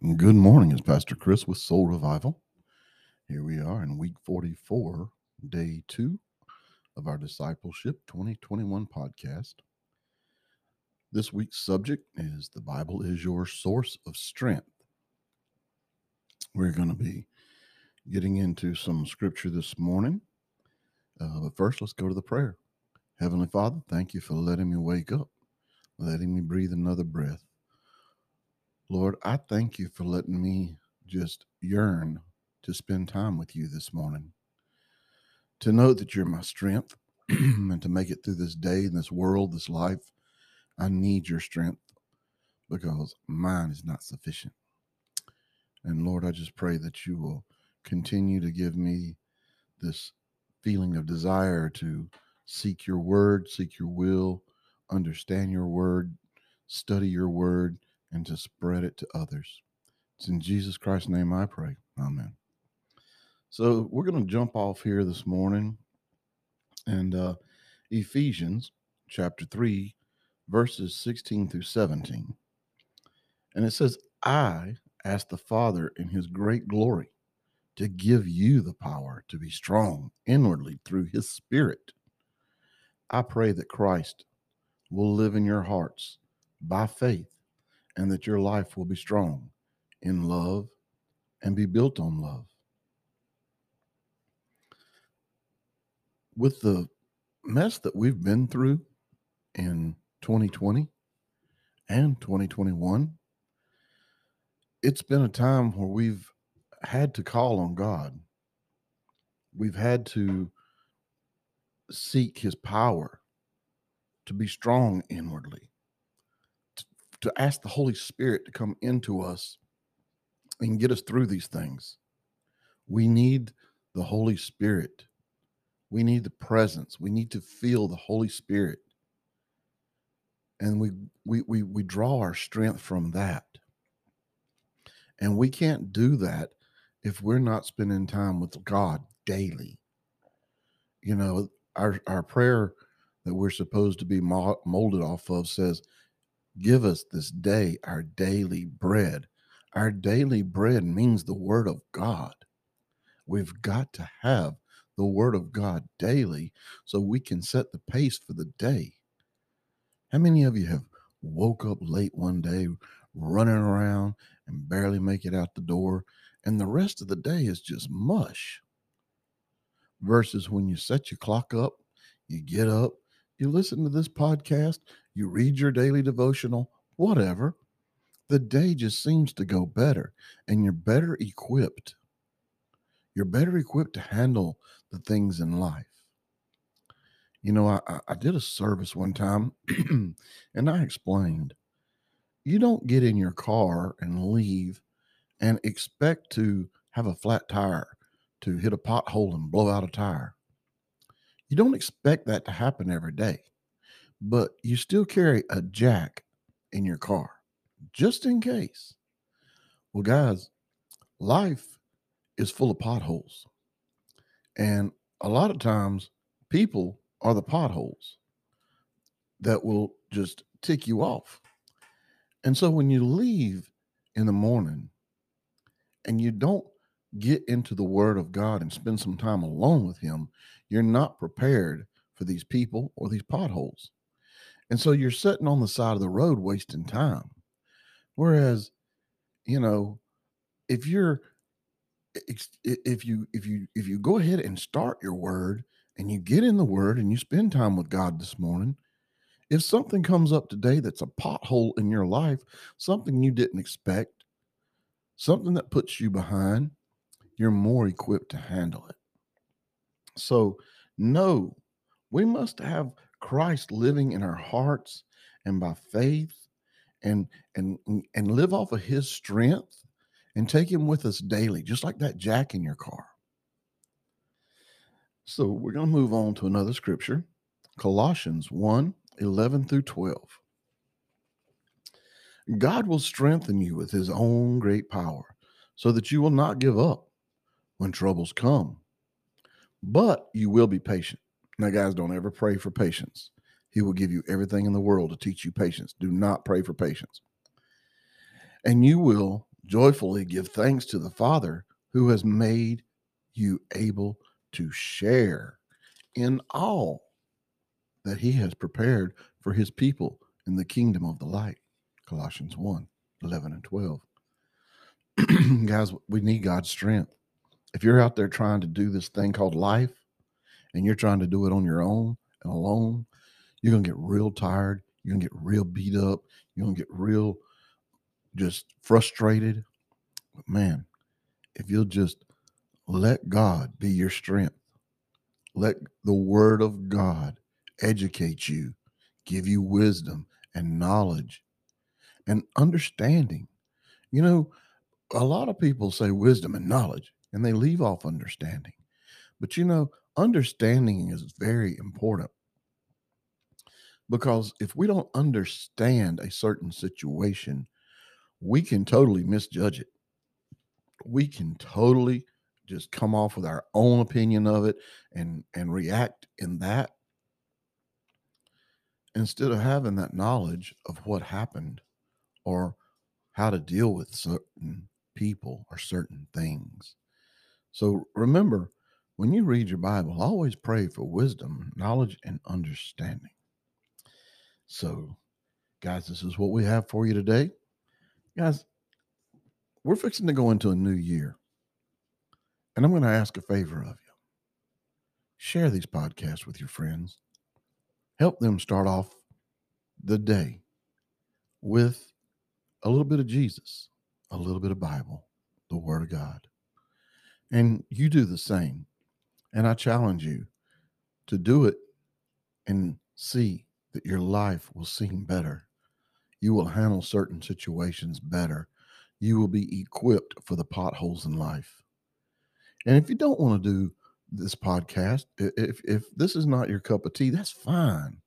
Good morning, it's Pastor Chris with Soul Revival. Here we are in week 44, day two of our Discipleship 2021 podcast. This week's subject is The Bible is Your Source of Strength. We're going to be getting into some scripture this morning. Uh, but first, let's go to the prayer. Heavenly Father, thank you for letting me wake up, letting me breathe another breath. Lord, I thank you for letting me just yearn to spend time with you this morning, to know that you're my strength, and to make it through this day and this world, this life. I need your strength because mine is not sufficient. And Lord, I just pray that you will continue to give me this feeling of desire to seek your word, seek your will, understand your word, study your word, and to spread it to others. It's in Jesus Christ's name I pray. Amen. So we're going to jump off here this morning and uh, Ephesians chapter 3, verses 16 through 17. And it says, I ask the Father in his great glory to give you the power to be strong inwardly through his Spirit. I pray that Christ will live in your hearts by faith and that your life will be strong in love and be built on love. With the mess that we've been through in 2020 and 2021, it's been a time where we've had to call on God. We've had to seek his power to be strong inwardly to ask the Holy Spirit to come into us and get us through these things. We need the Holy Spirit. We need the presence. We need to feel the Holy Spirit. And we we we we draw our strength from that. And we can't do that if we're not spending time with God daily. You know, our our prayer that we're supposed to be molded off of says, Give us this day our daily bread. Our daily bread means the Word of God. We've got to have the Word of God daily so we can set the pace for the day. How many of you have woke up late one day, running around and barely make it out the door, and the rest of the day is just mush? Versus when you set your clock up, you get up, you listen to this podcast, you read your daily devotional, whatever, the day just seems to go better and you're better equipped. You're better equipped to handle the things in life. You know, I, I did a service one time and I explained you don't get in your car and leave and expect to have a flat tire to hit a pothole and blow out a tire. You don't expect that to happen every day, but you still carry a jack in your car just in case. Well, guys, life is full of potholes. And a lot of times, people are the potholes that will just tick you off. And so when you leave in the morning and you don't get into the Word of God and spend some time alone with Him, you're not prepared for these people or these potholes. And so you're sitting on the side of the road wasting time. Whereas, you know, if you're if you if you if you go ahead and start your word and you get in the word and you spend time with God this morning, if something comes up today that's a pothole in your life, something you didn't expect, something that puts you behind, you're more equipped to handle it. So, no, we must have Christ living in our hearts and by faith and and and live off of his strength and take him with us daily, just like that jack in your car. So we're going to move on to another scripture, Colossians 1 11 through 12. God will strengthen you with his own great power so that you will not give up when troubles come. But you will be patient. Now, guys, don't ever pray for patience. He will give you everything in the world to teach you patience. Do not pray for patience. And you will Joyfully give thanks to the Father who has made you able to share in all that he has prepared for his people in the kingdom of the light. Colossians 1 11 and 12. Guys, we need God's strength. If you're out there trying to do this thing called life and you're trying to do it on your own and alone, you're going to get real tired. You're going to get real beat up. You're going to get real just frustrated. But man, if you'll just let God be your strength, let the word of God educate you, give you wisdom and knowledge and understanding. You know, a lot of people say wisdom and knowledge and they leave off understanding. But you know, understanding is very important because if we don't understand a certain situation, we can totally misjudge it. We can totally just come off with our own opinion of it and and react in that instead of having that knowledge of what happened or how to deal with certain people or certain things. So remember, when you read your Bible, always pray for wisdom, knowledge, and understanding. So, guys, this is what we have for you today. Guys, we're fixing to go into a new year. And I'm going to ask a favor of you. Share these podcasts with your friends. Help them start off the day with a little bit of Jesus, a little bit of Bible, the Word of God. And you do the same. And I challenge you to do it and see that your life will seem better. You will handle certain situations better. You will be equipped for the potholes in life. And if you don't want to do this podcast, if if this is not your cup of tea, that's fine.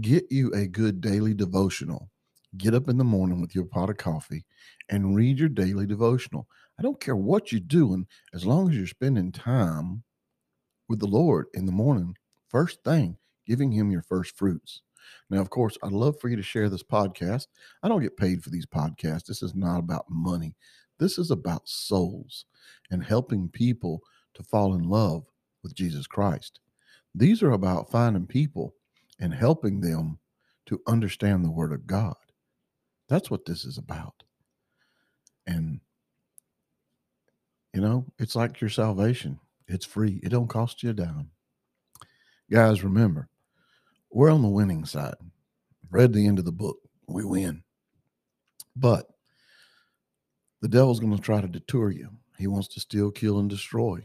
Get you a good daily devotional. Get up in the morning with your pot of coffee and read your daily devotional. I don't care what you're doing, as long as you're spending time with the Lord in the morning, first thing, giving Him your first fruits. Now, of course, I'd love for you to share this podcast. I don't get paid for these podcasts. This is not about money. This is about souls and helping people to fall in love with Jesus Christ. These are about finding people and helping them to understand the Word of God. That's what this is about. And, you know, it's like your salvation. It's free. It don't cost you a dime. Guys, remember, we're on the winning side. Read the end of the book. We win. But the devil's going to try to detour you. He wants to steal, kill, and destroy.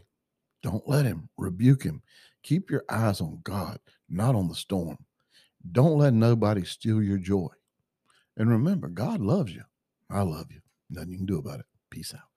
Don't let him. Rebuke him. Keep your eyes on God, not on the storm. Don't let nobody steal your joy. And remember, God loves you. I love you. Nothing you can do about it. Peace out.